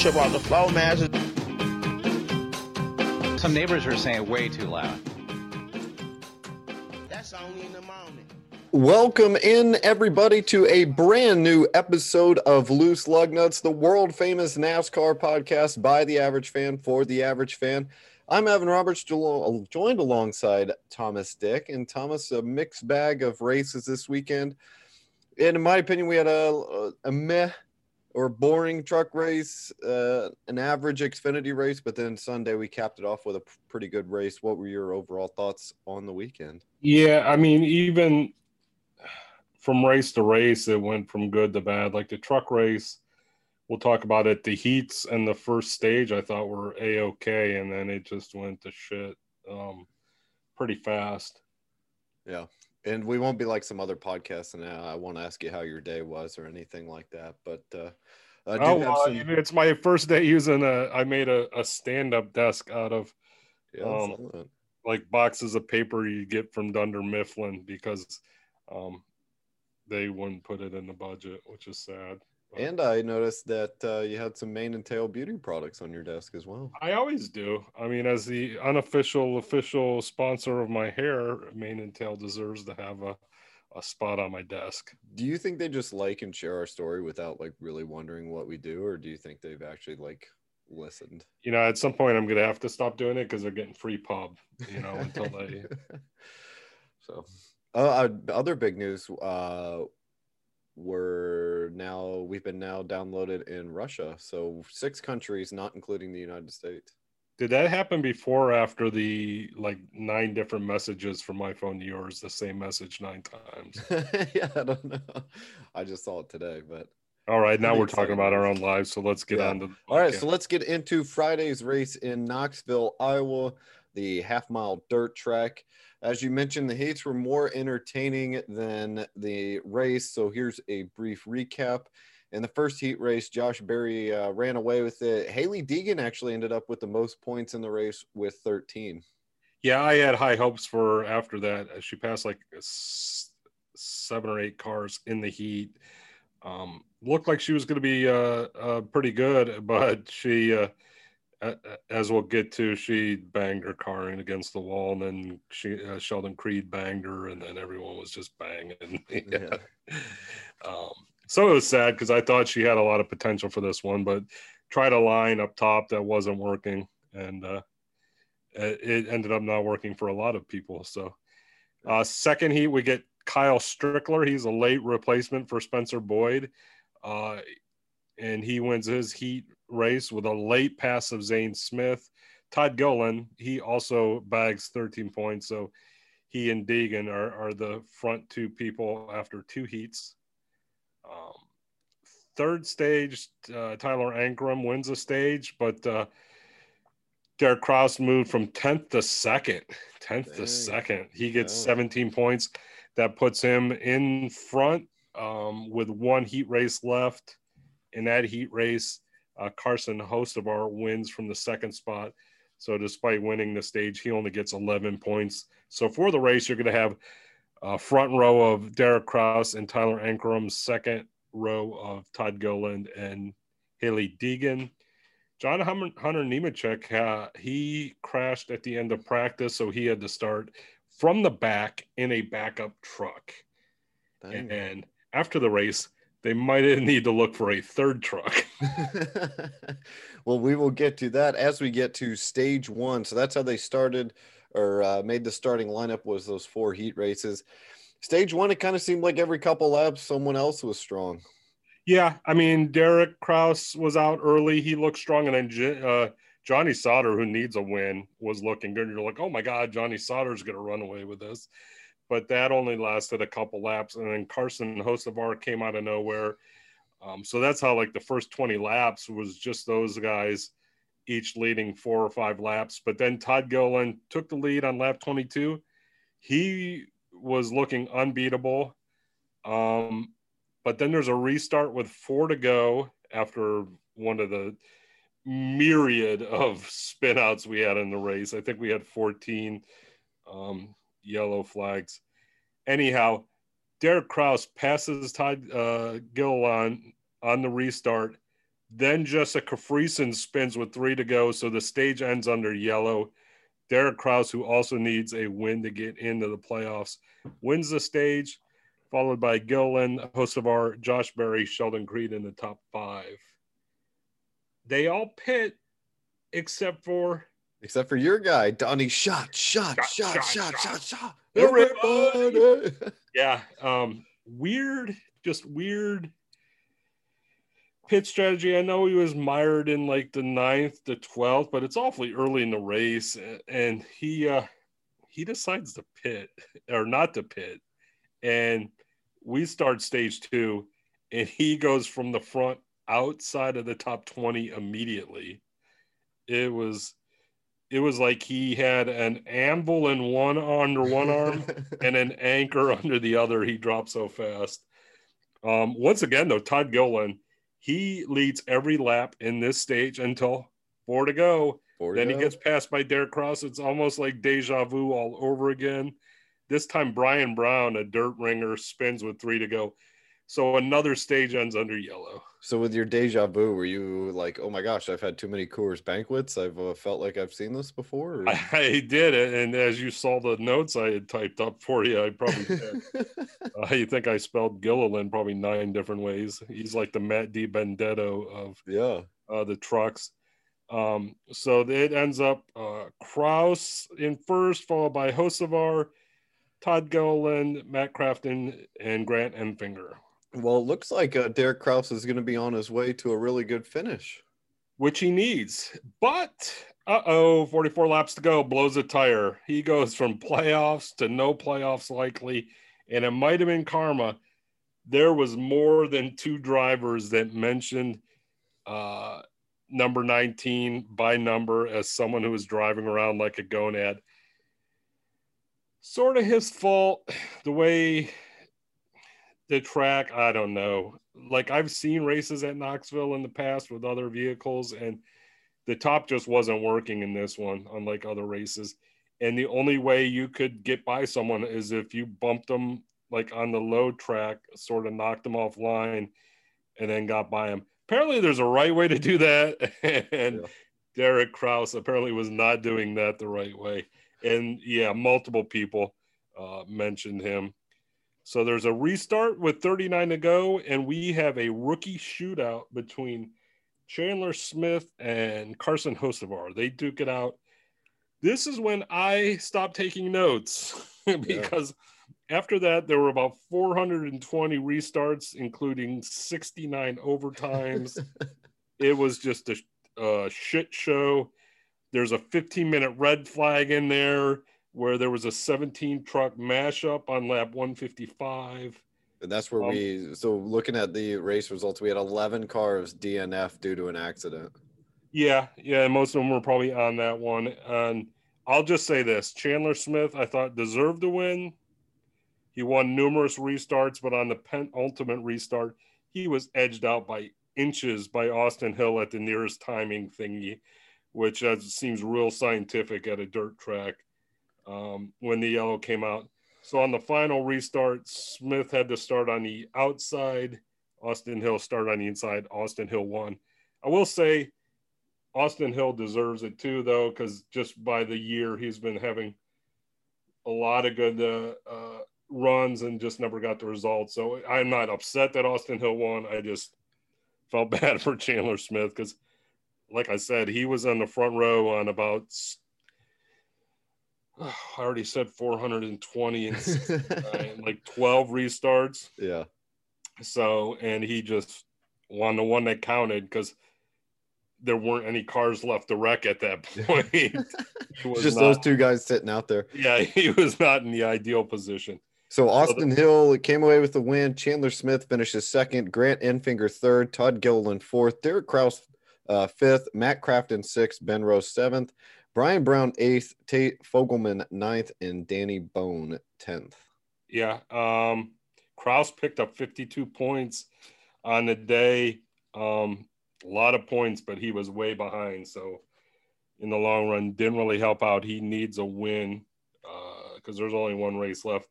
trip off the floor, man. Some neighbors are saying way too loud. That's only in the morning. Welcome in, everybody, to a brand new episode of Loose Lug Nuts, the world famous NASCAR podcast by the average fan for the average fan. I'm Evan Roberts, jo- joined alongside Thomas Dick, and Thomas, a mixed bag of races this weekend. And in my opinion, we had a, a meh or boring truck race, uh, an average Xfinity race, but then Sunday we capped it off with a pretty good race. What were your overall thoughts on the weekend? Yeah, I mean, even from race to race, it went from good to bad. Like the truck race, we'll talk about it. The heats and the first stage I thought were a okay, and then it just went to shit um, pretty fast. Yeah. And we won't be like some other podcasts, and uh, I won't ask you how your day was or anything like that. But uh, I do Oh, well, some. it's my first day using a. I made a, a stand up desk out of yeah, um, like boxes of paper you get from Dunder Mifflin because um, they wouldn't put it in the budget, which is sad. And I noticed that uh, you had some mane and tail beauty products on your desk as well. I always do. I mean, as the unofficial official sponsor of my hair, Mane and Tail deserves to have a, a spot on my desk. Do you think they just like and share our story without like really wondering what we do, or do you think they've actually like listened? You know, at some point I'm gonna have to stop doing it because they're getting free pub. You know, until they. so, uh, uh, other big news. Uh, we're now we've been now downloaded in Russia, so six countries, not including the United States. Did that happen before or after the like nine different messages from my phone to yours, the same message nine times? yeah, I don't know. I just saw it today, but All right, now we're talking about our own lives, so let's get Yeah. on to. all right. So let's get into Friday's race in Knoxville, Iowa, the half mile dirt track. As you mentioned, the heats were more entertaining than the race. So here's a brief recap. In the first heat race, Josh Berry uh, ran away with it. Hailie Deegan actually ended up with the most points in the race with 13. Yeah, I had high hopes for her after that. She passed like seven or eight cars in the heat. Um, looked like she was going to be uh, uh, pretty good, but she, uh, as we'll get to, she banged her car in against the wall, and then she uh, Sheldon Creed banged her, and then everyone was just banging. Yeah. um, so it was sad because I thought she had a lot of potential for this one, but tried a line up top that wasn't working, and uh, it it ended up not working for a lot of people. So, uh, second heat, we get Kyle Strickler. He's a late replacement for Spencer Boyd, uh, and he wins his heat race with a late pass of Zane Smith. Todd Gilliland, he also bags 13 points. So he and Deegan are, are the front two people after two heats. Um, third stage, uh, Tyler Ankrum wins a stage, but uh, Derek Kraus moved from 10th to 2nd. 10th to 2nd. He gets Yeah. 17 points. That puts him in front um, with one heat race left. In that heat race, uh, Carson Hocevar wins from the second spot. So despite winning the stage, he only gets 11 points. So for the race, you're going to have uh, front row of Derek Kraus and Tyler Ankrum, second row of Todd Gilliland and Hailie Deegan. John Hunter, Hunter Nemechek, uh, he crashed at the end of practice, so he had to start from the back in a backup truck. Dang. And after the race, they might need to look for a third truck. well, we will get to that as we get to stage one. So that's how they started or uh, made the starting lineup was those four heat races. Stage one, it kind of seemed like every couple laps someone else was strong. Yeah, I mean, Derek Kraus was out early. He looked strong, and then J- uh, Johnny Sauter, who needs a win, was looking good. You're like, oh my God, Johnny Sauter's going to run away with this. But that only lasted a couple laps, and then Carson Hocevar came out of nowhere. Um, so that's how like the first 20 laps was just those guys each leading four or five laps. But then Todd Gilliland took the lead on lap 22. He was looking unbeatable. Um, but then there's a restart with four to go after one of the myriad of spinouts we had in the race. I think we had 14 um, yellow flags. Anyhow, Derek Kraus passes Todd uh, Gill on the restart, Then Jessica Friesen spins with three to go, so the stage ends under yellow. Derek Kraus, who also needs a win to get into the playoffs, wins the stage, followed by Gilliland, Hocevar, Josh Berry, Sheldon Creed in the top five. They all pit except for Except for your guy, Donnie. Shot, shot, Shot, shot, shot, shot, shot. shot. Everybody. yeah, um, weird, just weird pit strategy. I know he was mired in like the ninth to twelfth, but it's awfully early in the race, and he uh he decides to pit or not to pit, and we start stage two, and he goes from the front outside of the top twenty immediately. It was. It was like he had an anvil in one under one arm and an anchor under the other. He dropped so fast. Um, once again, though, Todd Gilliland, he leads every lap in this stage until four to go. Four to then he gets passed by Derek Kraus. It's almost like deja vu all over again. This time, Brian Brown, a dirt ringer, spins with three to go. So another stage ends under yellow. So with your deja vu, were you like, "Oh my gosh, I've had too many Coors banquets. I've uh, felt like I've seen this before." or- I did and as you saw the notes I had typed up for you, I probably did. Uh, you think I spelled Gilliland probably nine different ways. He's like the Matt DiBenedetto of yeah. uh, the trucks. Um, so it ends up uh, Kraus in first, followed by Hocevar, Todd Gilliland, Matt Crafton, and Grant Enfinger, Well, it looks like uh, Derek Kraus is going to be on his way to a really good finish. which he needs. But uh oh, 44 laps to go, blows a tire. He goes from playoffs to no playoffs likely, and it might have been karma. There was more than two drivers that mentioned uh, number 19 by number as someone who was driving around like a gonad. Sort of his fault, the way the track, I don't know. Like I've seen races at Knoxville in the past with other vehicles, and the top just wasn't working in this one, unlike other races. And the only way you could get by someone is if you bumped them like on the low track, sort of knocked them offline, and then got by them. Apparently, there's a right way to do that, and Yeah. Derek Kraus apparently was not doing that the right way. And yeah, multiple people uh, mentioned him. So there's a restart with 39 to go, and we have a rookie shootout between Chandler Smith and Carson Hocevar. They duke it out. This is when I stopped taking notes because after that, there were about 420 restarts, including 69 overtimes. it was just a, a shit show. There's a 15 minute red flag in there where there was a 17 truck mashup on lap 155. And that's where Um, we. So looking at the race results, we had 11 cars DNF due to an accident. Yeah, yeah, most of them were probably on that one. And I'll just say this Chandler Smith, I thought deserved to win. He won numerous restarts, but on the penultimate restart, he was edged out by inches by Austin Hill at the nearest timing thingy, which uh, seems real scientific at a dirt track um, when the yellow came out. So on the final restart, Smith had to start on the outside. Austin Hill started on the inside. Austin Hill won. I will say Austin Hill deserves it too, though, because just by the year he's been having a lot of good uh, uh, runs and just never got the results. So I'm not upset that Austin Hill won. I just felt bad for Chandler Smith because, like I said, he was on the front row on about. I already said 420 and like 12 restarts. yeah. So, and he just won the one that counted because there weren't any cars left to wreck at that point. was Just not, those two guys sitting out there. Yeah, he was not in the ideal position. So Austin Hill came away with the win. Chandler Smith finishes second. Grant Enfinger third. Todd Gilliland fourth. Derek Kraus uh, fifth. Matt Crafton sixth. Ben Rhodes seventh. Brian Brown eighth. Tate Fogleman ninth. And Danny Bohn tenth. Yeah. Um, Kraus picked up 52 points on the day. Um, a lot of points, but he was way behind. So, in the long run, didn't really help out. He needs a win because there's only one race left.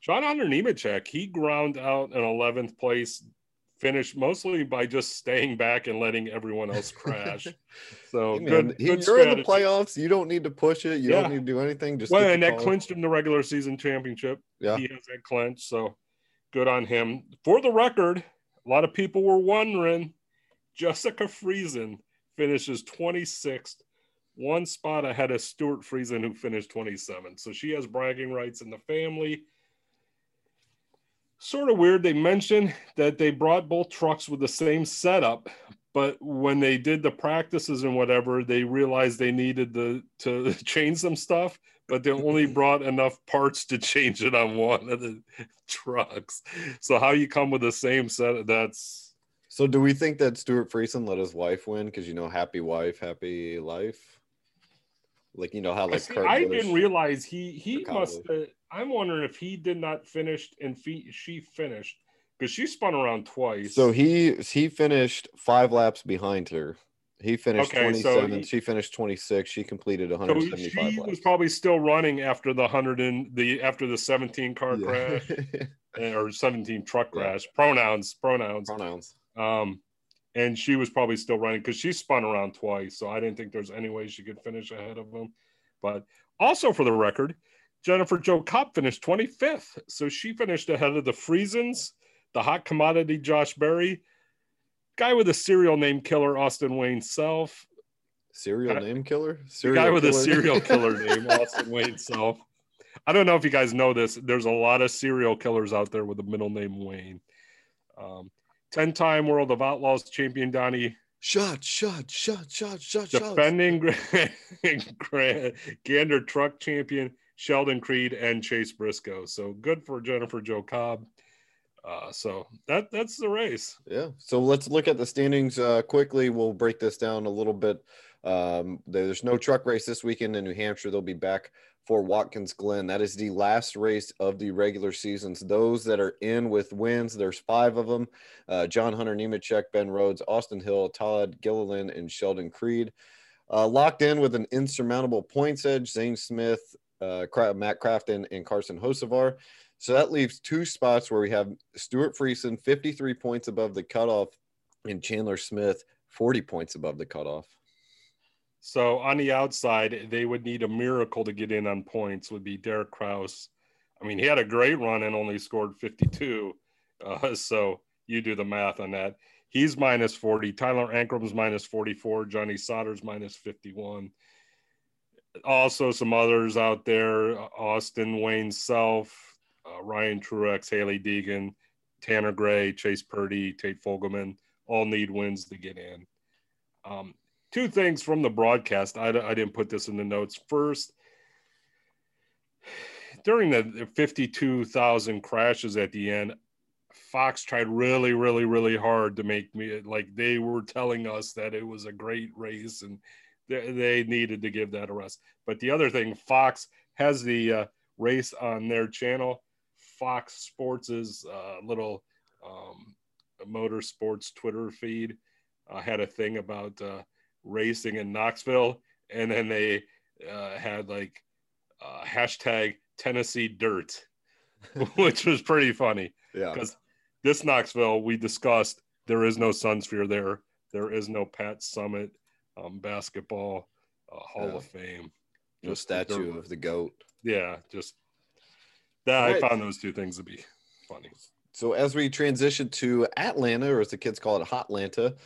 John Hunter Nemechek, he ground out an 11th place finished mostly by just staying back and letting everyone else crash. So Hey, good, good you're in the playoffs. You don't need to push it. You Yeah. don't need to do anything. Just Well, and that clinched him the regular season championship. Yeah. He has that clinch. So good on him. For the record, a lot of people were wondering Jessica Friesen finishes 26th, one spot ahead of Stewart Friesen, who finished 27th. So she has bragging rights in the family. Sort of weird. They mentioned that they brought both trucks with the same setup, but when they did the practices and whatever, they realized they needed to, to change some stuff, but they only brought enough parts to change it on one of the trucks. So how you come with the same set? That's So, do we think that Stewart Friesen let his wife win? Because you know, happy wife, happy life. Like you know how I, like see, I didn't realize he he must. Cowboys. I'm wondering if he did not finish and fe- she finished because she spun around twice. So he he finished five laps behind her. He finished Okay, so 27. he- she finished 26. She completed So 175 she laps. was probably still running after the hundred and the after the 17 car Yeah. crash uh, or 17 truck Yeah. crash. Pronouns, pronouns. Pronouns. Um, and she was probably still running because she spun around twice. So I didn't think there's any way she could finish ahead of him. But also for the record, Jennifer Jo Cobb finished 25th. So she finished ahead of the Friesens, the hot commodity Josh Berry, guy with a serial name killer Austin Wayne Self, Serial Guy- name killer. Serial guy with a serial killer name Austin Wayne Self. I don't know if you guys know this. There's a lot of serial killers out there with the middle name Wayne. Um, 10 time World of Outlaws champion Donnie Shot, shot, shot, shot, shot, shot. defending Grand, Gander truck champion Sheldon Creed and Chase Briscoe. So good for Jennifer Jo Cobb. Uh, so that that's the race. Yeah. So let's look at the standings uh, quickly. We'll break this down a little bit. Um, there's no truck race this weekend in New Hampshire. They'll be back for Watkins Glen. That is the last race of the regular seasons. Those that are in with wins, there's five of them. Uh, John Hunter Nemechek, Ben Rhodes, Austin Hill, Todd Gilliland, and Sheldon Creed. Uh, locked in with an insurmountable points edge, Zane Smith, uh, Matt Crafton, and Carson Hocevar. So that leaves two spots where we have Stewart Friesen, 53 points above the cutoff, and Chandler Smith, 40 points above the cutoff. So on the outside, they would need a miracle to get in on points. Would be Derek Kraus. I mean, he had a great run and only scored 52. Uh, so you do the math on that. He's minus 40. Tyler Ankrum's minus 44. Johnny Sauter's minus 51. Also, some others out there: Austin Wayne Self, uh, Ryan Truex, Hailie Deegan, Tanner Gray, Chase Purdy, Tate Fogleman. All need wins to get in. Um, two things from the broadcast. I, I didn't put this in the notes. First, during the 52,000 crashes at the end, Fox tried really, really, really hard to make me like they were telling us that it was a great race and they, they needed to give that a rest. But the other thing, Fox has the uh, race on their channel. Fox Sports's uh, little um, motorsports Twitter feed uh, had a thing about uh, racing in Knoxville, and then they uh, had like uh, hashtag Tennessee Dirt, which was pretty funny Yeah. because this Knoxville we discussed there is no Sunsphere there, there is no Pat Summitt um, basketball uh, Hall Yeah. of Fame. Just statue dirt. of the goat. Yeah, just that Right. I found those two things to be funny. So as we transition to Atlanta, or as the kids call it, Hotlanta,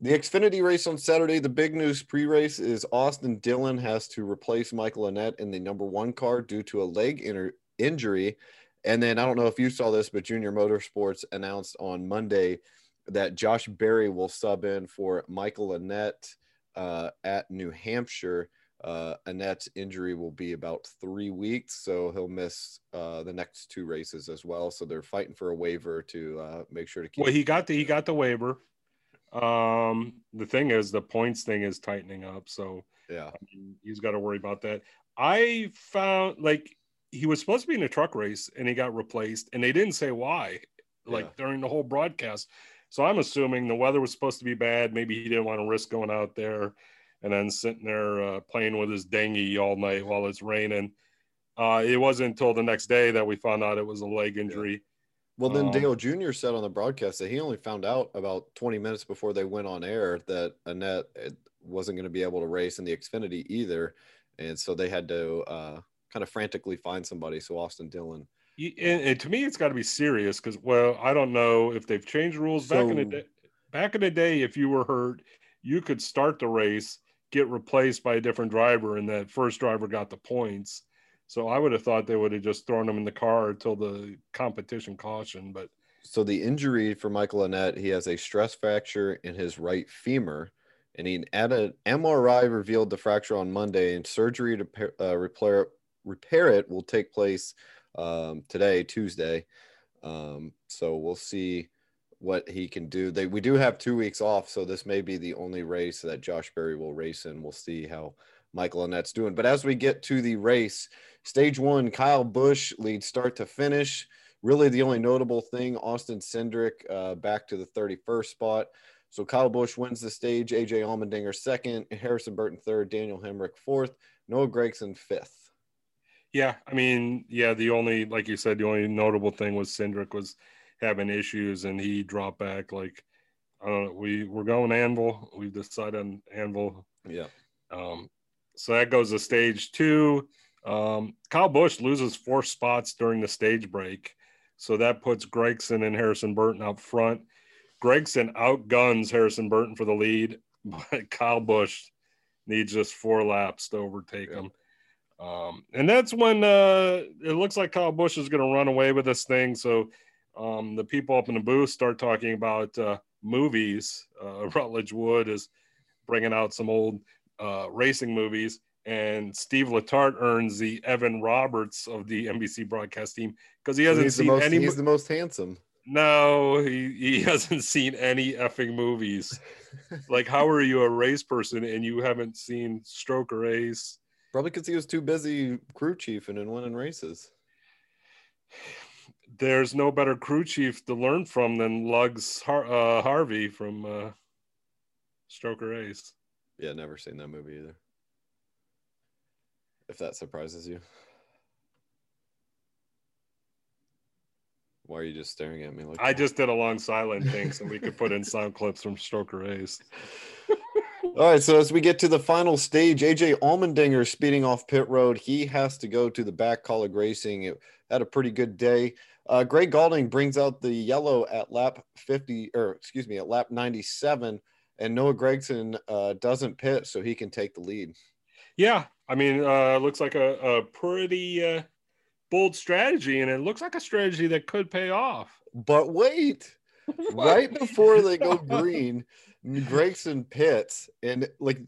the Xfinity race on Saturday, the big news pre-race is Austin Dillon has to replace Michael Annett in the number one car due to a leg inter- injury. And then I don't know if you saw this, but Junior Motorsports announced on Monday that Josh Berry will sub in for Michael Annett uh, at New Hampshire. Uh, Annett's injury will be about three weeks, so he'll miss uh, the next two races as well. So they're fighting for a waiver to uh, make sure to keep. Well, he got the he got the waiver. Um, the thing is, the points thing is tightening up, so yeah, I mean, he's got to worry about that. I found like he was supposed to be in a truck race and he got replaced, and they didn't say why, like Yeah. during the whole broadcast. So I'm assuming the weather was supposed to be bad. Maybe he didn't want to risk going out there and then sitting there uh, playing with his dinghy all night while it's raining. Uh, it wasn't until the next day that we found out it was a leg injury. Well, then Um, Dale Jr. said on the broadcast that he only found out about 20 minutes before they went on air that Annett uh, wasn't going to be able to race in the Xfinity either. And so they had to uh, kind of frantically find somebody. So Austin Dillon. You- and, and to me, it's got to be serious because, well, I don't know if they've changed rules back in the day. Back in the day, if you were hurt, you could start the race, get replaced by a different driver, and that first driver got the points. So I would have thought they would have just thrown him in the car until the competition caution. But So the injury for Michael Annett, he has a stress fracture in his right femur. And he had an MRI revealed the fracture on Monday, and surgery to uh, repair, repair it will take place um, today, Tuesday. Um, so we'll see what he can do. They we do have two weeks off, so this may be the only race that Josh Berry will race in. We'll see how Michael Annett's doing. But as we get to the race, stage one, Kyle Busch leads start to finish. Really, the only notable thing, Austin Cindric uh, back to the 31st spot. So Kyle Busch wins the stage, AJ Allmendinger second, Harrison Burton third, Daniel Hemric fourth, Noah Gragson fifth. Yeah, I mean, yeah, the only, like you said, the only notable thing was Cindric was having issues and he dropped back. Like, I don't know, we, we're going Anvil. We've decided on Anvil. Yeah. Um, so that goes to stage two. Um, Kyle Busch loses four spots during the stage break. So that puts Gragson and Harrison Burton up front. Gragson outguns Harrison Burton for the lead, but Kyle Busch needs just four laps to overtake Yeah. him. Um, and that's when uh, it looks like Kyle Busch is going to run away with this thing. So um, the people up in the booth start talking about uh, movies. Uh, Rutledge Wood is bringing out some old uh, racing movies, and Steve Letarte earns the Evan Roberts of the NBC broadcast team because he hasn't he's the seen most any. he's the most handsome. no, he, he hasn't seen any effing movies. like, how are you a race person and you haven't seen Stroker Ace? Probably because he was too busy crew chiefing and winning races. There's no better crew chief to learn from than Lugs Har- uh, Harvey from uh, Stroker Ace. Yeah, never seen that movie either. If that surprises you. Why are you just staring at me like I that? just did a long silent thing so we could put in sound clips from Stroker Ace. All right, so as we get to the final stage, AJ Allmendinger speeding off pit road. He has to go to the back Kaulig racing. It had a pretty good day. Uh, Greg Galding brings out the yellow at lap 50, or excuse me, at lap 97, and Noah Gragson uh, doesn't pit, so he can take the lead. Yeah, I mean, uh, looks like a, a pretty uh, bold strategy, and it looks like a strategy that could pay off. But wait, right before they go green, Gragson pits, and like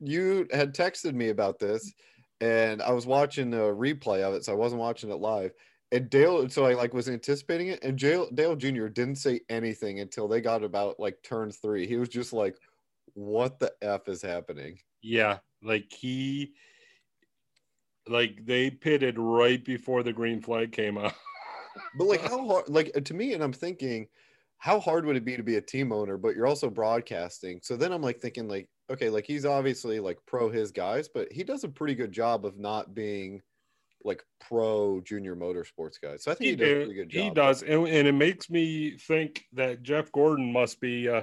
you had texted me about this, and I was watching a replay of it, so I wasn't watching it live. And Dale, so I like was anticipating it, and Dale, Dale Jr. didn't say anything until they got about like turn three. He was just like, "What the f is happening?" Yeah, like he, like they pitted right before the green flag came out. But like, how hard? Like to me, and I'm thinking, how hard would it be to be a team owner? But you're also broadcasting. So then I'm like thinking, like, okay, like he's obviously like pro his guys, but he does a pretty good job of not being like pro junior motorsports guys. So I think he, does a pretty good job. He does, and, and it makes me think that Jeff Gordon must be uh,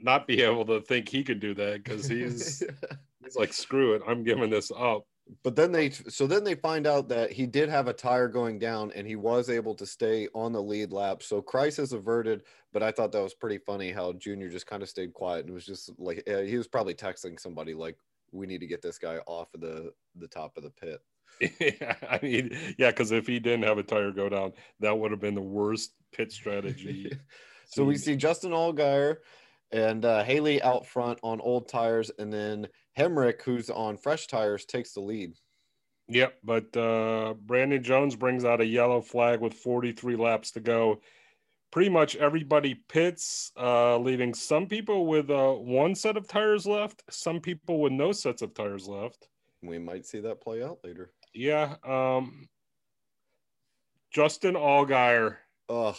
not be able to think he could do that because he's he's like, screw it, I'm giving this up. But then they so then they find out that he did have a tire going down and he was able to stay on the lead lap. So crisis averted, but I thought that was pretty funny how Junior just kind of stayed quiet and was just like uh, he was probably texting somebody like we need to get this guy off of the the top of the pit. yeah, I mean, yeah, because if he didn't have a tire go down, that would have been the worst pit strategy. So we see Justin Allgaier and uh, Haley out front on old tires, and then Hemric, who's on fresh tires, takes the lead. Yep, but uh, Brandon Jones brings out a yellow flag with 43 laps to go. Pretty much everybody pits, uh, leaving some people with uh, one set of tires left, some people with no sets of tires left. We might see that play out later. Yeah, um, Justin Allgaier Ugh.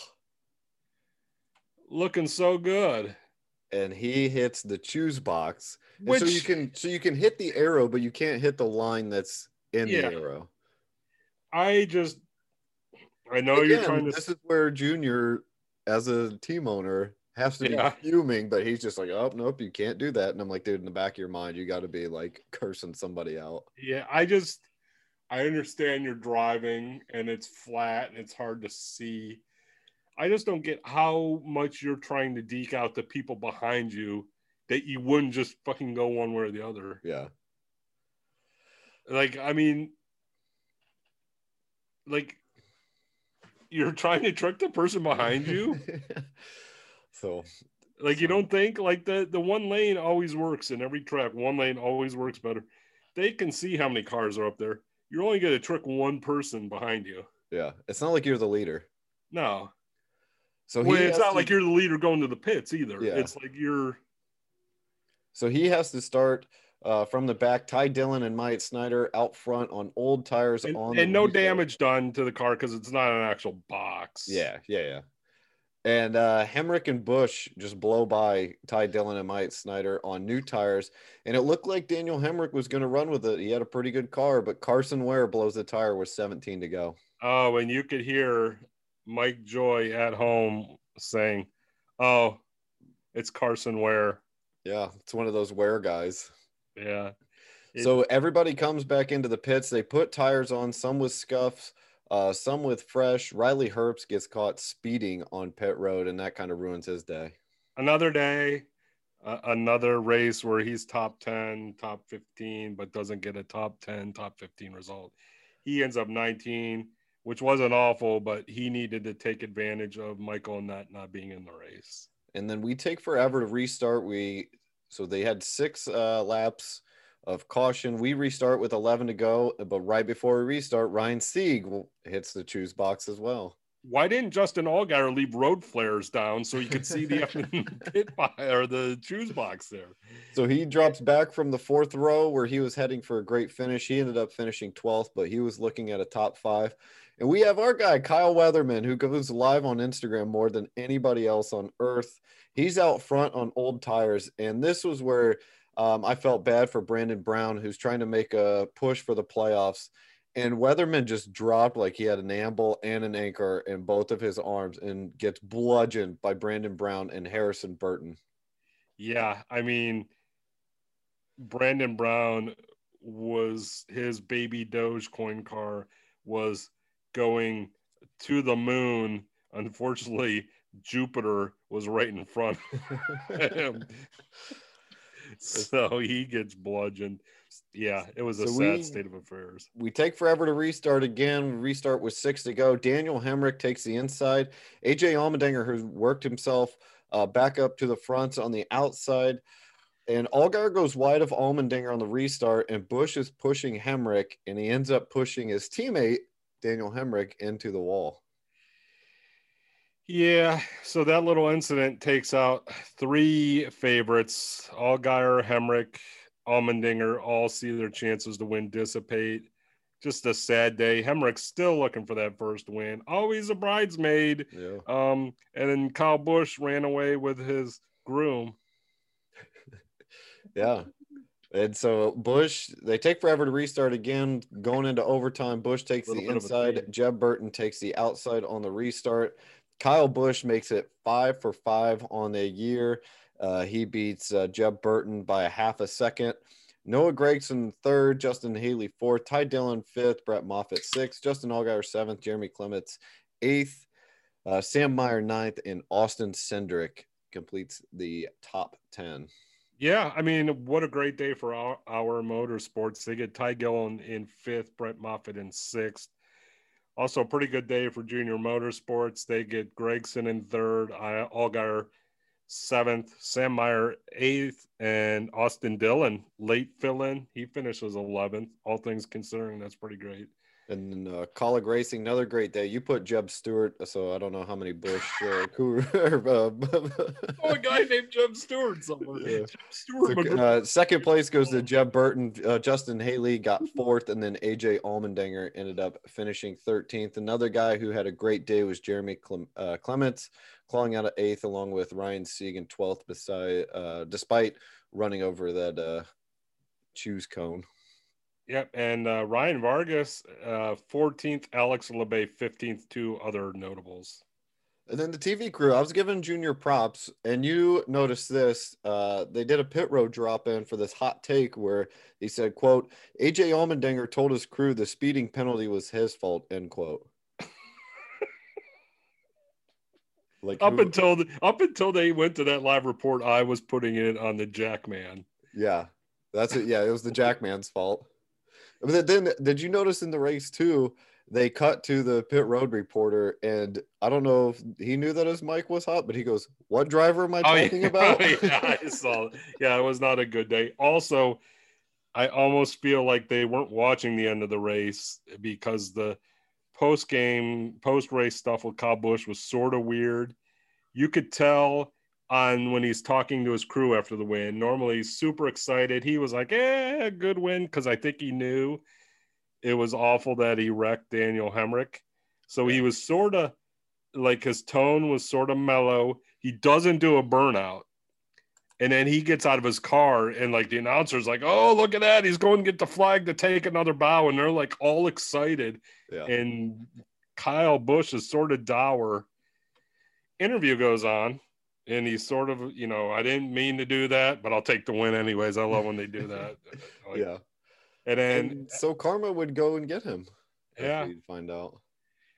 looking so good. And he hits the choose box. Which so you can so you can hit the arrow, but you can't hit the line that's in Yeah. the arrow. I just I know you're trying to. This is where Junior, as a team owner, has to be fuming, but he's just like, "Oh nope, you can't do that." And I'm like, "Dude, in the back of your mind, you got to be like cursing somebody out." Yeah, I just I understand you're driving and it's flat and it's hard to see. I just don't get how much you're trying to deke out the people behind you that you wouldn't just fucking go one way or the other. Yeah, Like, I mean, like you're trying to trick the person behind you. so Like you don't think like the the one lane always works in every track. One lane always works better. They can see how many cars are up there. You're only going to trick one person behind you. yeah, it's not like you're the leader. No, So well, it's not to- like you're the leader going to the pits either. Yeah. It's like you're So he has to start uh, from the back. Ty Dillon and Myatt Snider out front on old tires and, on and no restart. damage done to the car because it's not an actual box. Yeah, yeah, yeah. And uh, Hemric and Busch just blow by Ty Dillon and Myatt Snider on new tires. And it looked like Daniel Hemric was going to run with it. He had a pretty good car, but Carson Ware blows the tire with 17 to go. Oh, and you could hear Mike Joy at home saying, "Oh, it's Carson Ware." Yeah, it's one of those Ware guys. Yeah. It- so everybody comes back into the pits. They put tires on, some with scuffs, uh, some with fresh. Riley Herbst gets caught speeding on pit road, and that kind of ruins his day. another day, uh, another race where he's top 10, top 15, but doesn't get a top 10, top 15 result. He ends up 19, which wasn't awful, but he needed to take advantage of Michael that not being in the race. and then we take forever to restart. We so they had six uh, laps of caution. We restart with 11 to go, but right before we restart, Ryan Sieg hits the choose box as well. Why didn't Justin Allgaier leave road flares down so you could see the pit by or the choose box there? So he drops back from the fourth row where he was heading for a great finish. He ended up finishing 12th, but he was looking at a top five. And we have our guy, Kyle Weatherman, who goes live on Instagram more than anybody else on earth. He's out front on old tires. And this was where um, I felt bad for Brandon Brown, who's trying to make a push for the playoffs. And Weatherman just dropped like he had an amble and an anchor in both of his arms and gets bludgeoned by Brandon Brown and Harrison Burton. Yeah, I mean, Brandon Brown was his baby Dogecoin car was going to the moon. Unfortunately, Jupiter was right in front of him. so he gets bludgeoned. Yeah, it was a So sad we- state of affairs. we take forever to restart again. We restart with six to go. Daniel Hemric takes the inside. AJ Allmendinger, who worked himself uh, back up to the front on the outside. And Allgaier goes wide of Allmendinger on the restart, and Busch is pushing Hemric, and he ends up pushing his teammate, Daniel Hemric, into the wall. Yeah, so that little incident takes out three favorites. All Allgaier, Hemric, Allmendinger all see their chances to win dissipate. Just a sad day. Hemric's still looking for that first win. Always a bridesmaid. Yeah. Um, and then Kyle Busch ran away with his groom. Yeah. And so Busch, they take forever to restart again. Going into overtime, Busch takes the bit of a inside. Jeb Burton takes the outside on the restart. Kyle Busch makes it five for five on the year. Uh, he beats uh, Jeb Burton by a half a second. Noah Gragson third, Justin Haley fourth, Ty Dillon fifth, Brett Moffitt sixth, Justin Allgaier seventh, Jeremy Clements eighth, uh, Sam Mayer ninth, and Austin Cindric completes the top ten. Yeah, I mean, what a great day for our, our motorsports. They get Ty Dillon in fifth, Brett Moffitt in sixth. Also, a pretty good day for junior motorsports. They get Gragson in third, Allgaier seventh, Sam Mayer eighth, and Austin Dillon late fill in. He finishes 11th. All things considering, that's pretty great. And then uh, Kaulig Racing, another great day. You put Jeb Stewart, so I don't know how many Bush. Uh, who, uh, Oh, a guy named Jeb Stewart somewhere. Yeah. Jeb Stewart. So, uh, second place goes to Jeb Burton. Uh, Justin Haley got fourth, and then AJ Allmendinger ended up finishing 13th. Another guy who had a great day was Jeremy Clem- uh, Clements, clawing out of eighth, along with Ryan Segan 12th, beside, uh, despite running over that uh, choose cone. Yep, and uh, Ryan Vargas, uh, 14th, Alex Labbé, 15th, two other notables. And then the TV crew, I was giving Junior props, and you noticed this. Uh, they did a pit road drop in for this hot take where he said, "quote AJ Allmendinger told his crew the speeding penalty was his fault." End quote. like Up who- until the, up until they went to that live report, I was putting it on the Jackman. yeah, that's it. Yeah, it was the Jackman's fault. But then, did you notice in the race too? They cut to the pit road reporter, and I don't know if he knew that his mic was hot, but he goes, "What driver am I oh, talking yeah. Oh, about?" Oh, yeah, I saw. Yeah, it was not a good day. Also, I almost feel like they weren't watching the end of the race because the post game, post race stuff with Kyle Busch was sort of weird. You could tell on when he's talking to his crew after the win. Normally, super excited. He was like, "Eh, good win," because I think he knew it was awful that he wrecked Daniel Hemric. So he was sort of like his tone was sort of mellow. He doesn't do a burnout. And then he gets out of his car, and like the announcer's like, Oh, look at that. He's going to get the flag to take another bow. And they're like all excited. yeah. And Kyle Busch is sort of dour. Interview goes on, and he's sort of, you know, I didn't mean to do that, but I'll take the win anyways. I love when they do that. Like, yeah. And then And so Karma would go and get him. Yeah. he'd find out.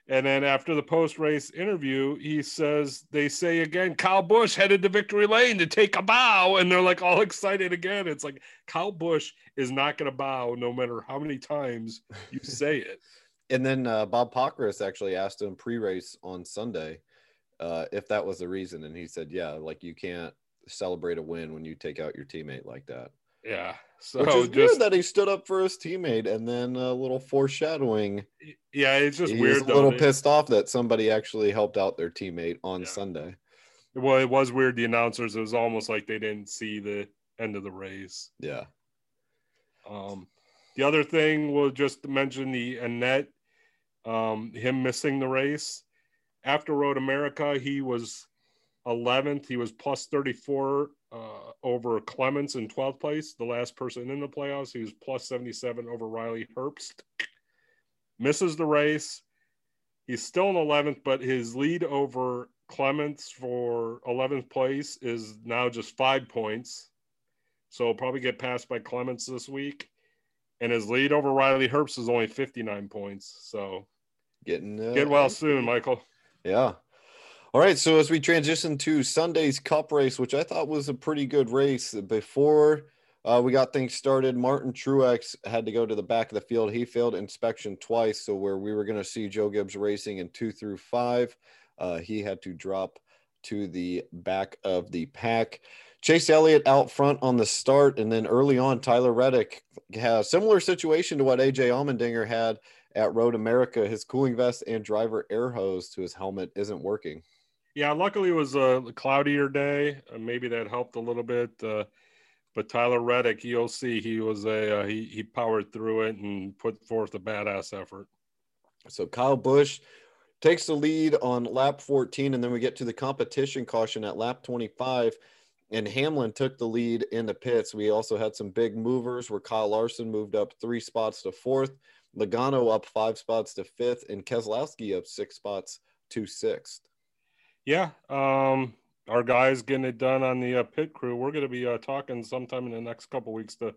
And then after the post race interview, he says, they say again, Kyle Busch headed to victory lane to take a bow. And they're like all excited again. It's like Kyle Busch is not going to bow no matter how many times you say it. And then uh, Bob Pockrass actually asked him pre-race on Sunday uh, if that was the reason, and he said, "Yeah, like you can't celebrate a win when you take out your teammate like that." Yeah. So Which is just, weird that he stood up for his teammate, and then a little foreshadowing. yeah, it's just He's weird. a little pissed off that somebody actually helped out their teammate on Yeah. Sunday. Well, it was weird. The announcers, it was almost like they didn't see the end of the race. Yeah, Um, the other thing we'll just mention the Annett, um, him missing the race after Road America. He was 11th. He was plus 34 uh, over Clements in 12th place, the last person in the playoffs. He was plus 77 over Riley Herbst. Misses the race. He's still in 11th, but his lead over Clements for 11th place is now just five points. So he'll probably get passed by Clements this week. And his lead over Riley Herbst is only 59 points. So getting uh, get well soon, Michael. Yeah. All right. So as we transition to Sunday's Cup race, which I thought was a pretty good race, before uh, we got things started, Martin Truex had to go to the back of the field. He failed inspection twice. So where we were going to see Joe Gibbs racing in two through five, uh, he had to drop to the back of the pack. Chase Elliott out front on the start, and then early on, Tyler Reddick similar situation to what AJ Allmendinger had at Road America. His cooling vest and driver air hose to his helmet isn't working. Yeah, luckily it was a cloudier day. Uh, maybe that helped a little bit. Uh, but Tyler Reddick, you'll see, he was a uh, he he powered through it and put forth a badass effort. So Kyle Busch takes the lead on lap 14, and then we get to the competition caution at lap 25. And Hamlin took the lead in the pits. We also had some big movers where Kyle Larson moved up three spots to fourth, Logano up five spots to fifth, and Keselowski up six spots to sixth. Yeah, um, our guys getting it done on the uh, pit crew. We're going to be uh, talking sometime in the next couple weeks to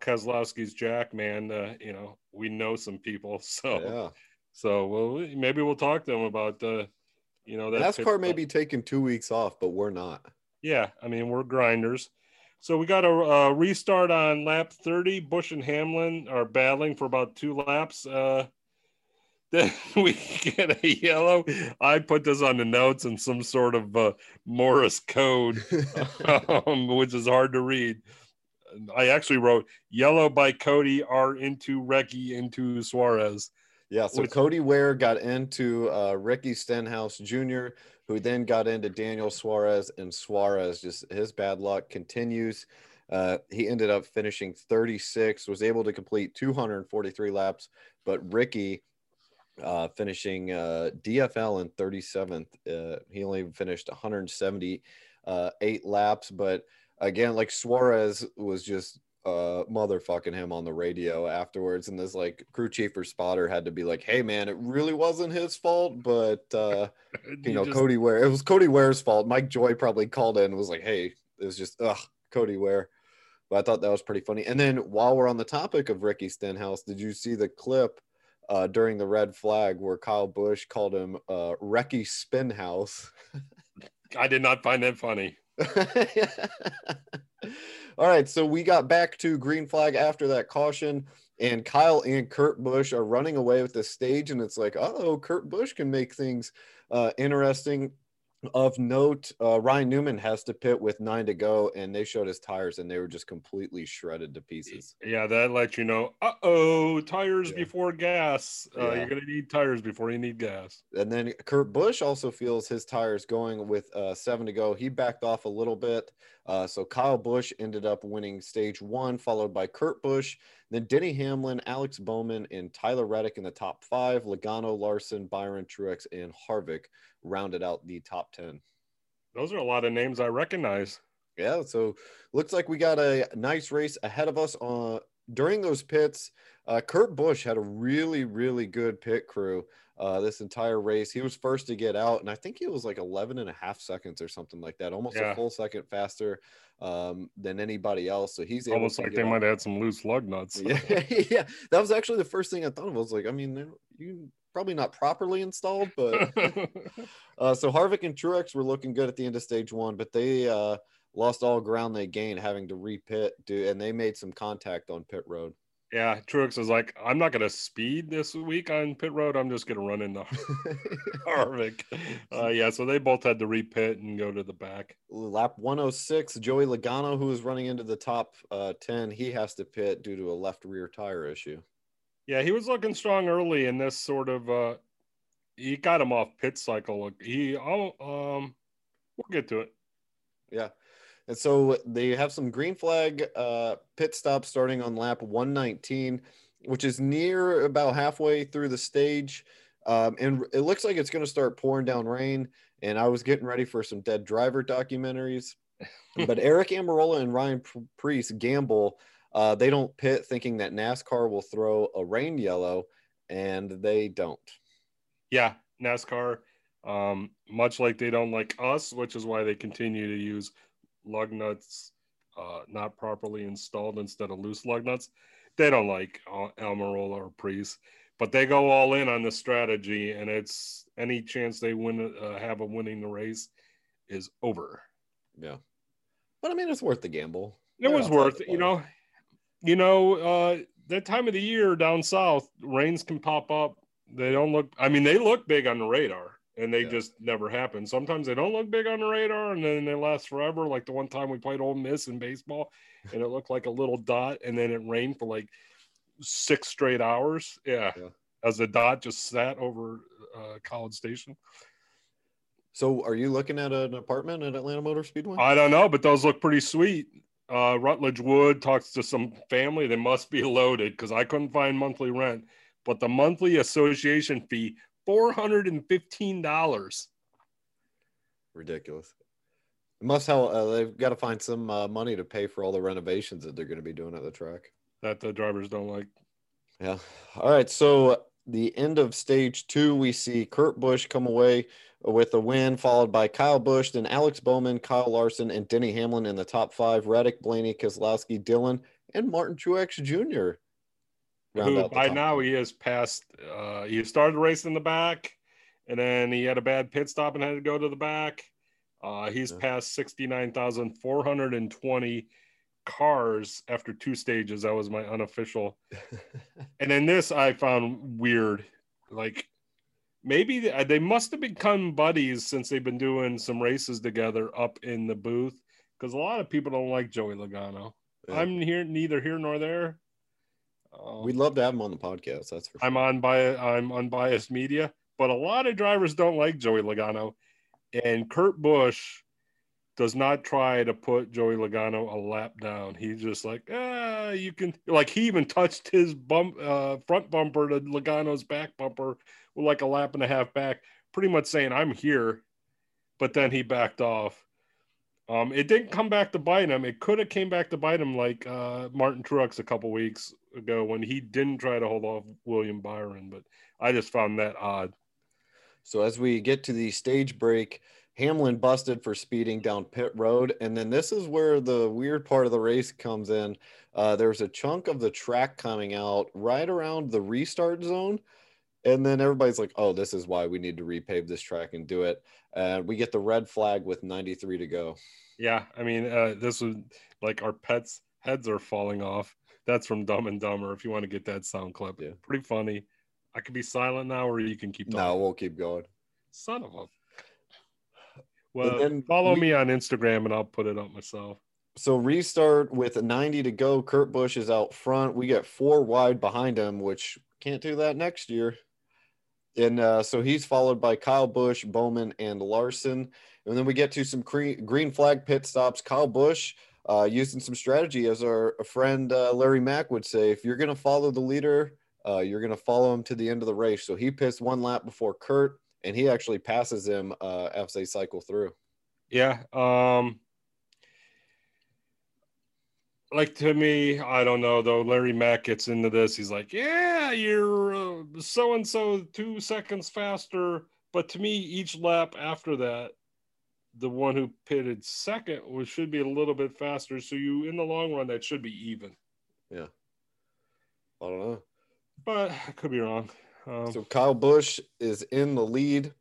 Keselowski's Jack. Man, uh, you know we know some people, so Yeah. so well maybe we'll talk to them about uh, you know that NASCAR may be taking two weeks off, but we're not. Yeah, I mean we're grinders. So we got a uh, restart on lap 30. Busch and Hamlin are battling for about two laps. Uh, then we get a yellow. I put this on the notes in some sort of uh, Morse code, um, which is hard to read. I actually wrote yellow by Cody are into Recky into Suarez. Yeah, so Which- Cody Ware got into uh, Ricky Stenhouse Jr., who then got into Daniel Suarez, and Suarez just his bad luck continues. Uh, he ended up finishing 36, was able to complete 243 laps, but Ricky uh, finishing uh, DFL in 37th. Uh, he only finished 178 uh, laps, but again, like Suarez was just uh motherfucking him on the radio afterwards and this like crew chief or spotter had to be like hey man it really wasn't his fault but uh you know just- cody ware it was cody ware's fault. Mike joy probably called in and was like hey it was just ugh cody ware. But i thought that was pretty funny. And then while we're on the topic of ricky stenhouse did you see the clip uh during the red flag where kyle busch called him uh recky spinhouse? I did not find that funny. All right, so we got back to green flag after that caution, and Kyle and Kurt Busch are running away with the stage, and it's like, oh, Kurt Busch can make things uh, interesting. Of note, uh, Ryan Newman has to pit with nine to go, and they showed his tires, and they were just completely shredded to pieces. Yeah, that lets you know. Uh oh, tires Yeah. before gas. Uh, Yeah. You're gonna need tires before you need gas. And then Kurt Busch also feels his tires going with uh, seven to go. He backed off a little bit. Uh, so Kyle Busch ended up winning stage one, followed by Kurt Busch. Then Denny Hamlin, Alex Bowman, and Tyler Reddick in the top five. Logano, Larson, Byron, Truex, and Harvick rounded out the top 10. Those are a lot of names I recognize. Yeah, so looks like we got a nice race ahead of us. Uh, during those pits, uh, Kurt Busch had a really, really good pit crew uh, this entire race. He was first to get out, and I think he was like 11 and a half seconds or something like that, almost Yeah. a full second faster um, than anybody else. So he's Almost like they out. might have had some loose lug nuts. Yeah, yeah, that was actually the first thing I thought of. I was like, I mean, they're- you probably not properly installed, but uh, so Harvick and Truex were looking good at the end of stage one, but they uh, lost all ground they gained having to repit, do, and they made some contact on pit road. Yeah, Truex is like, I'm not gonna speed this week on pit road. I'm just gonna run into Harvick. Uh, yeah, so they both had to repit and go to the back. Lap 106, Joey Logano, who was running into the top uh, 10, he has to pit due to a left rear tire issue. Yeah, he was looking strong early in this sort of. uh He got him off pit cycle. He, oh, um, we'll get to it. Yeah. And so they have some green flag uh, pit stops starting on lap 119, which is near about halfway through the stage. Um, and it looks like it's going to start pouring down rain. And I was getting ready for some dead driver documentaries. but Aric Almirola and Ryan Preece gamble. Uh, they don't pit thinking that NASCAR will throw a rain yellow, and they don't. Yeah, NASCAR, um, much like they don't like us, which is why they continue to use lug nuts uh, not properly installed instead of loose lug nuts. They don't like uh, Almirola or Preece, but they go all in on the strategy, and it's any chance they win, uh, have of winning the race is over. Yeah. But I mean, it's worth the gamble. It They're was worth you know. You know, uh, that time of the year down south, rains can pop up. They don't look. I mean, they look big on the radar, and they Yeah. just never happen. Sometimes they don't look big on the radar, and then they last forever. Like the one time we played Ole Miss in baseball, and it looked like a little dot, and then it rained for like six straight hours. Yeah, Yeah. as the dot just sat over uh, College Station. So, are you looking at an apartment at Atlanta Motor Speedway? I don't know, but those look pretty sweet. Uh, Rutledge Wood talks to some family. They must be loaded because I couldn't find monthly rent. But the monthly association fee, $415. Ridiculous. It must have. Uh, they've got to find some uh, money to pay for all the renovations that they're going to be doing at the track. That the drivers don't like. Yeah. All right. So the end of stage two, we see Kurt Busch come away with a win, followed by Kyle Busch, then Alex Bowman, Kyle Larson, and Denny Hamlin in the top five. Reddick, Blaney, Keselowski, Dillon, and Martin Truex Jr. Who by now he has passed. Uh, he started the race in the back, and then he had a bad pit stop and had to go to the back. Uh, he's Yeah. passed 69,420 cars after two stages. That was my unofficial And then this I found weird. Like maybe they, they must have become buddies since they've been doing some races together up in the booth. Because a lot of people don't like Joey Logano. Yeah. I'm here, neither here nor there. Um, We'd love to have him on the podcast. That's for sure. I'm on by I'm unbiased media, but a lot of drivers don't like Joey Logano, and Kurt Busch does not try to put Joey Logano a lap down. He's just like, ah, you can like he even touched his bump uh, front bumper to Logano's back bumper with like a lap and a half back, pretty much saying I'm here, but then he backed off. Um, it didn't come back to bite him. It could have came back to bite him like uh, Martin Truex a couple weeks ago when he didn't try to hold off William Byron. But I just found that odd. So as we get to the stage break, Hamlin busted for speeding down pit road, and then this is where the weird part of the race comes in. Uh, there's a chunk of the track coming out right around the restart zone, and then everybody's like, "Oh, this is why we need to repave this track and do it." And we get the red flag with 93 to go. Yeah, I mean, uh, this was like our pets' heads are falling off. That's from Dumb and Dumber. If you want to get that sound clip, Yeah. pretty funny. I could be silent now, or you can keep talking. No, we'll keep going. Son of a. Well, then follow we- me on Instagram and I'll put it up myself. So restart with 90 to go. Kurt Busch is out front. We get four wide behind him, which can't do that next year. And uh, so he's followed by Kyle Busch, Bowman, and Larson. And then we get to some cre- green flag pit stops. Kyle Busch uh, using some strategy, as our friend uh, Larry Mack would say, if you're going to follow the leader, uh, you're going to follow him to the end of the race. So he pissed one lap before Kurt, and he actually passes him uh, as they cycle through. Yeah. Um like to me, I don't know though. Larry Mack gets into this. He's like, "Yeah, you're so and so two seconds faster." But to me, each lap after that, the one who pitted second was should be a little bit faster. So you, in the long run, that should be even. Yeah, I don't know. But I could be wrong. Um, So Kyle Busch is in the lead.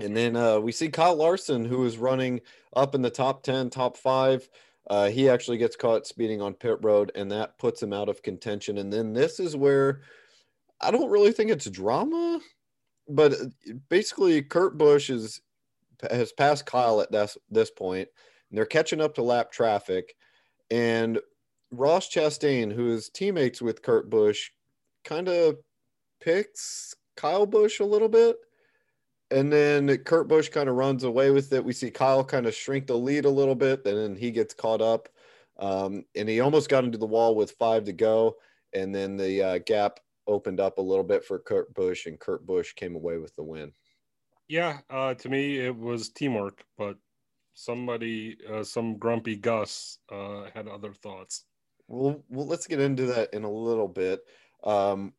And then uh, we see Kyle Larson, who is running up in the top 10, top five. Uh, he actually gets caught speeding on pit road, and that puts him out of contention. And then this is where I don't really think it's drama, but uh, basically, Kurt Busch is has passed Kyle at this this point, and they're catching up to lap traffic. And Ross Chastain, who is teammates with Kurt Busch, kind of picks Kyle Busch a little bit. And then Kurt Busch kind of runs away with it. We see Kyle kind of shrink the lead a little bit, and then he gets caught up. Um, and he almost got into the wall with five to go. And then the uh, gap opened up a little bit for Kurt Busch, and Kurt Busch came away with the win. yeah, uh, to me, it was teamwork, but somebody, uh, some grumpy Gus, uh, had other thoughts. Well, well, let's get into that in a little bit. Um,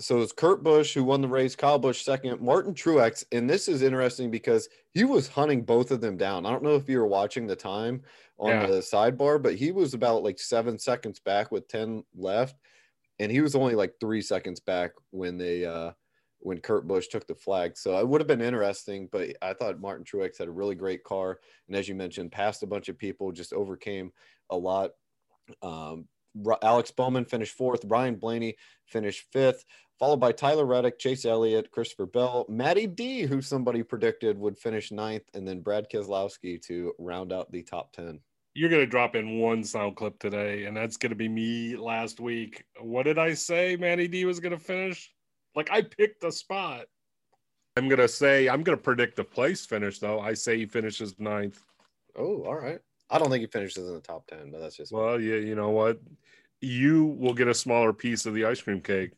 so it's Kurt Busch who won the race, Kyle Busch second, Martin Truex, and this is interesting because he was hunting both of them down. I don't know if you were watching the time on Yeah. the sidebar, but he was about like seven seconds back with ten left, and he was only like three seconds back when they uh, when Kurt Busch took the flag. So it would have been interesting, but I thought Martin Truex had a really great car, and as you mentioned, passed a bunch of people, just overcame a lot. Um, Alex Bowman finished fourth. Ryan Blaney finished fifth, followed by Tyler Reddick, Chase Elliott, Christopher Bell, Matty D, who somebody predicted would finish ninth, and then Brad Keselowski to round out the top 10. You're gonna drop in one sound clip today, and that's gonna be me last week. What did I say? Matty D was gonna finish. Like I picked the spot. I'm gonna say I'm gonna predict the place finish though. I say he finishes ninth. Oh, all right. I don't think he finishes in the top 10, but that's just Well, yeah, you know what? You will get a smaller piece of the ice cream cake.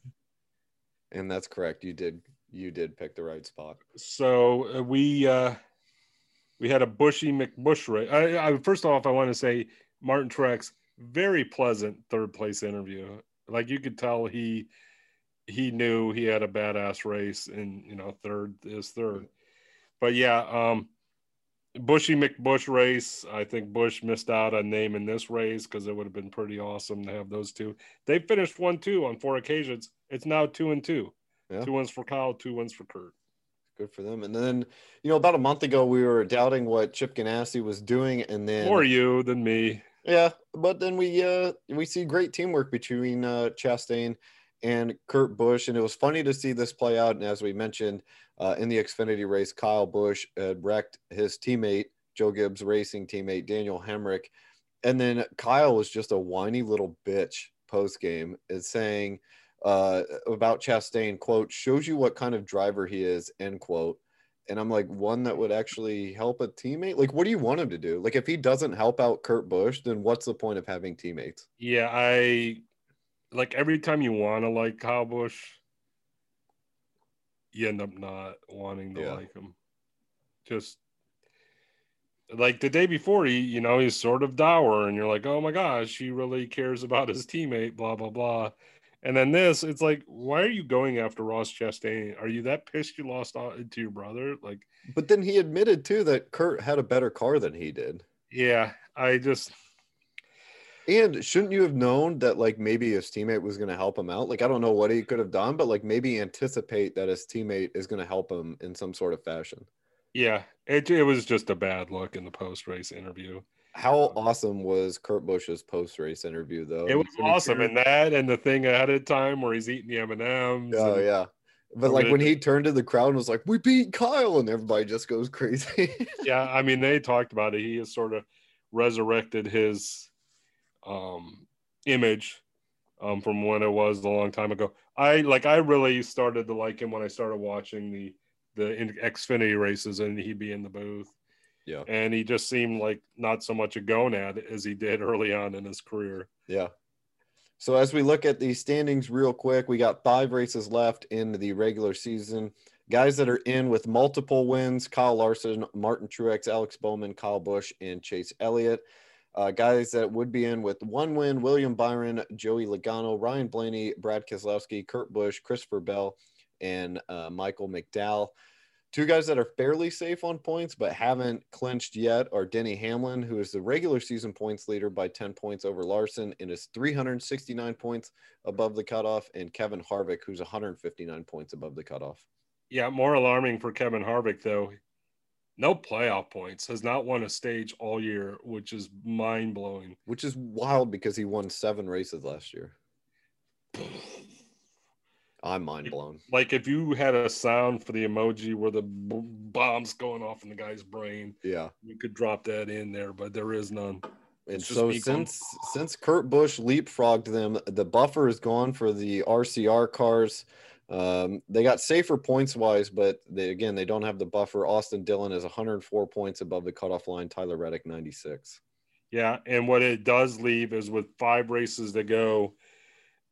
And that's correct. You did you did pick the right spot. So uh, we uh we had a bushy McBush race. I, I first off, I want to say Martin Truex very pleasant third place interview. Like you could tell he he knew he had a badass race, and you know third is third. But yeah, um Bushy McBush race. I think Busch missed out on naming this race because it would have been pretty awesome to have those two. They finished one two on four occasions. It's now two and two. Yeah. Two wins for Kyle, two wins for Kurt. Good for them. And then, you know, about a month ago, we were doubting what Chip Ganassi was doing, and then More you than me. Yeah, but then we uh we see great teamwork between uh Chastain and Kurt Busch, and it was funny to see this play out. And as we mentioned uh, in the Xfinity race, Kyle Busch had wrecked his teammate Joe Gibbs Racing teammate Daniel Hemric, and then Kyle was just a whiny little bitch post game, is saying uh, about Chastain quote shows you what kind of driver he is end quote. And I'm like, one that would actually help a teammate? Like, what do you want him to do? Like, if he doesn't help out Kurt Busch, then what's the point of having teammates? Yeah, I like every time you want to like Kyle Busch, you end up not wanting to Yeah. like him. Just like the day before, he, you know, he's sort of dour, and you're like, oh my gosh, he really cares about his teammate, blah blah blah. And then this, it's like, why are you going after Ross Chastain? Are you that pissed you lost to your brother? Like, but then he admitted too that Kurt had a better car than he did. Yeah, I just. And shouldn't you have known that like maybe his teammate was going to help him out? Like I don't know what he could have done, but like maybe anticipate that his teammate is going to help him in some sort of fashion. Yeah, it it was just a bad look in the post race interview. How awesome was Kurt Busch's post race interview though? It was awesome, and that and the thing ahead of time where he's eating the M and M's. Oh yeah, but like when he turned to the crowd and was like, "We beat Kyle," and everybody just goes crazy. yeah, I mean they talked about it. He has sort of resurrected his um, image um, from when it was a long time ago. I like I really started to like him when I started watching the the Xfinity races and he'd be in the booth. Yeah. And he just seemed like not so much a gonad as he did early on in his career. Yeah. So as we look at the standings real quick, we got five races left in the regular season. Guys that are in with multiple wins: Kyle Larson, Martin Truex, Alex Bowman, Kyle Busch, and Chase Elliott. Uh, guys that would be in with one win: William Byron, Joey Logano, Ryan Blaney, Brad Keselowski, Kurt Busch, Christopher Bell, and uh, Michael McDowell. Two guys that are fairly safe on points but haven't clinched yet are Denny Hamlin, who is the regular season points leader by 10 points over Larson and is 369 points above the cutoff, and Kevin Harvick, who's 159 points above the cutoff. Yeah, more alarming for Kevin Harvick, though. No playoff points, has not won a stage all year, which is mind blowing. Which is wild because he won seven races last year. I'm mind blown. Like if you had a sound for the emoji where the b- bombs going off in the guy's brain, yeah, you could drop that in there, but there is none. And so since since Kurt Busch leapfrogged them, the buffer is gone for the RCR cars. Um, they got safer points wise, but they again they don't have the buffer. Austin Dillon is 104 points above the cutoff line. Tyler Reddick 96. Yeah, and what it does leave is with five races to go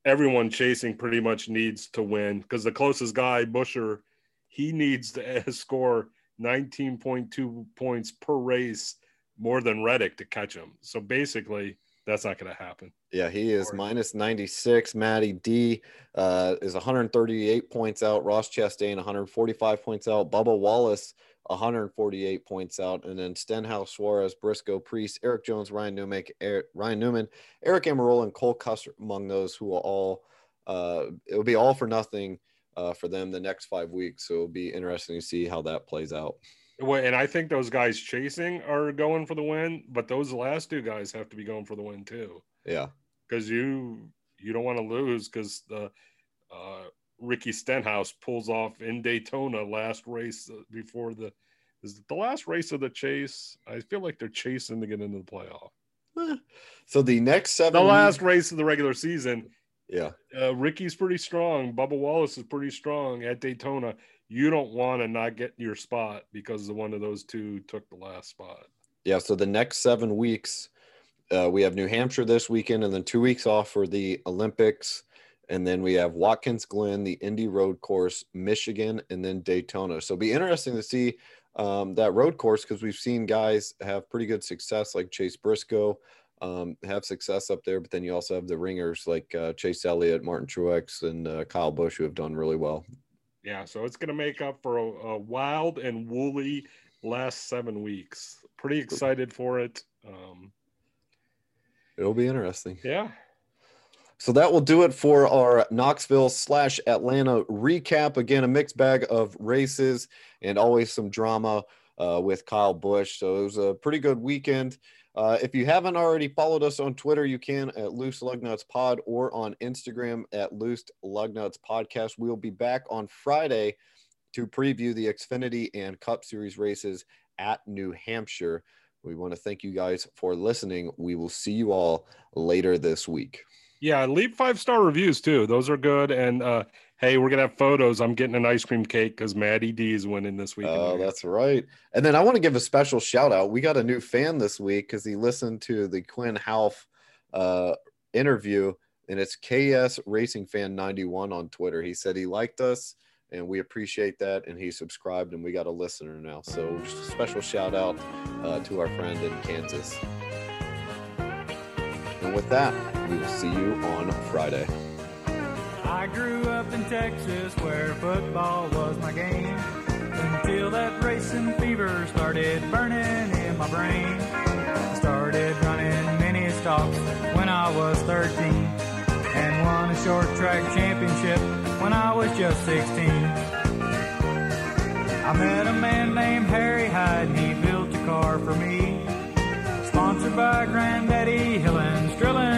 everyone chasing pretty much needs to win because the closest guy, Buescher, he needs to score 19.2 points per race more than Reddick to catch him. So basically, that's not going to happen. Yeah, he is minus 96. Matty D uh, is 138 points out. Ross Chastain 145 points out. Bubba Wallace 148 points out, and then Stenhouse, Suarez, Briscoe, Preece, Erik Jones, Ryan Newman, Eric, Ryan Newman, Aric Almirola, and Cole Custer among those who will all uh, it will be all for nothing uh, for them the next five weeks. So it'll be interesting to see how that plays out. Well, and I think those guys chasing are going for the win, but those last two guys have to be going for the win too. Yeah, because you you don't want to lose because the uh, Ricky Stenhouse pulls off in Daytona last race uh, before the is the last race of the chase. I feel like they're chasing to get into the playoff. So the next seven, the last race of the regular season. Yeah, uh, Ricky's pretty strong. Bubba Wallace is pretty strong at Daytona. You don't want to not get your spot because the one of those two took the last spot. Yeah. So the next seven weeks, uh, we have New Hampshire this weekend, and then two weeks off for the Olympics. And then we have Watkins Glen, the Indy Road Course, Michigan, and then Daytona. So be interesting to see um, that road course because we've seen guys have pretty good success, like Chase Briscoe, um, have success up there. But then you also have the ringers like uh, Chase Elliott, Martin Truex, and uh, Kyle Busch who have done really well. Yeah, so it's going to make up for a, a, wild and woolly last seven weeks. Pretty excited for it. Um, It'll be interesting. Yeah. So that will do it for our Knoxville slash Atlanta recap. Again, a mixed bag of races and always some drama uh, with Kyle Busch. So it was a pretty good weekend. Uh, if you haven't already followed us on Twitter, you can at Loose Lugnuts Pod or on Instagram at Loose Lugnuts Podcast. We'll be back on Friday to preview the Xfinity and Cup Series races at New Hampshire. We want to thank you guys for listening. We will see you all later this week. Yeah, leave five star reviews too. Those are good. And uh, hey, we're gonna have photos. I'm getting an ice cream cake because Matty D is winning this week. Oh, that's right. And then I want to give a special shout out. We got a new fan this week because he listened to the Quinn Houff uh, interview, and it's KS Racing Fan 91 on Twitter. He said he liked us. and we appreciate that. And he subscribed, and we got a listener now. So special shout out uh, to our friend in Kansas. With that, we will see you on Friday. I grew up in Texas where football was my game. Until that racing fever started burning in my brain. I started running mini stocks when I was 13 and won a short track championship when I was just 16. I met a man named Harry Hyde and he built a car for me. Sponsored by Granddaddy Hill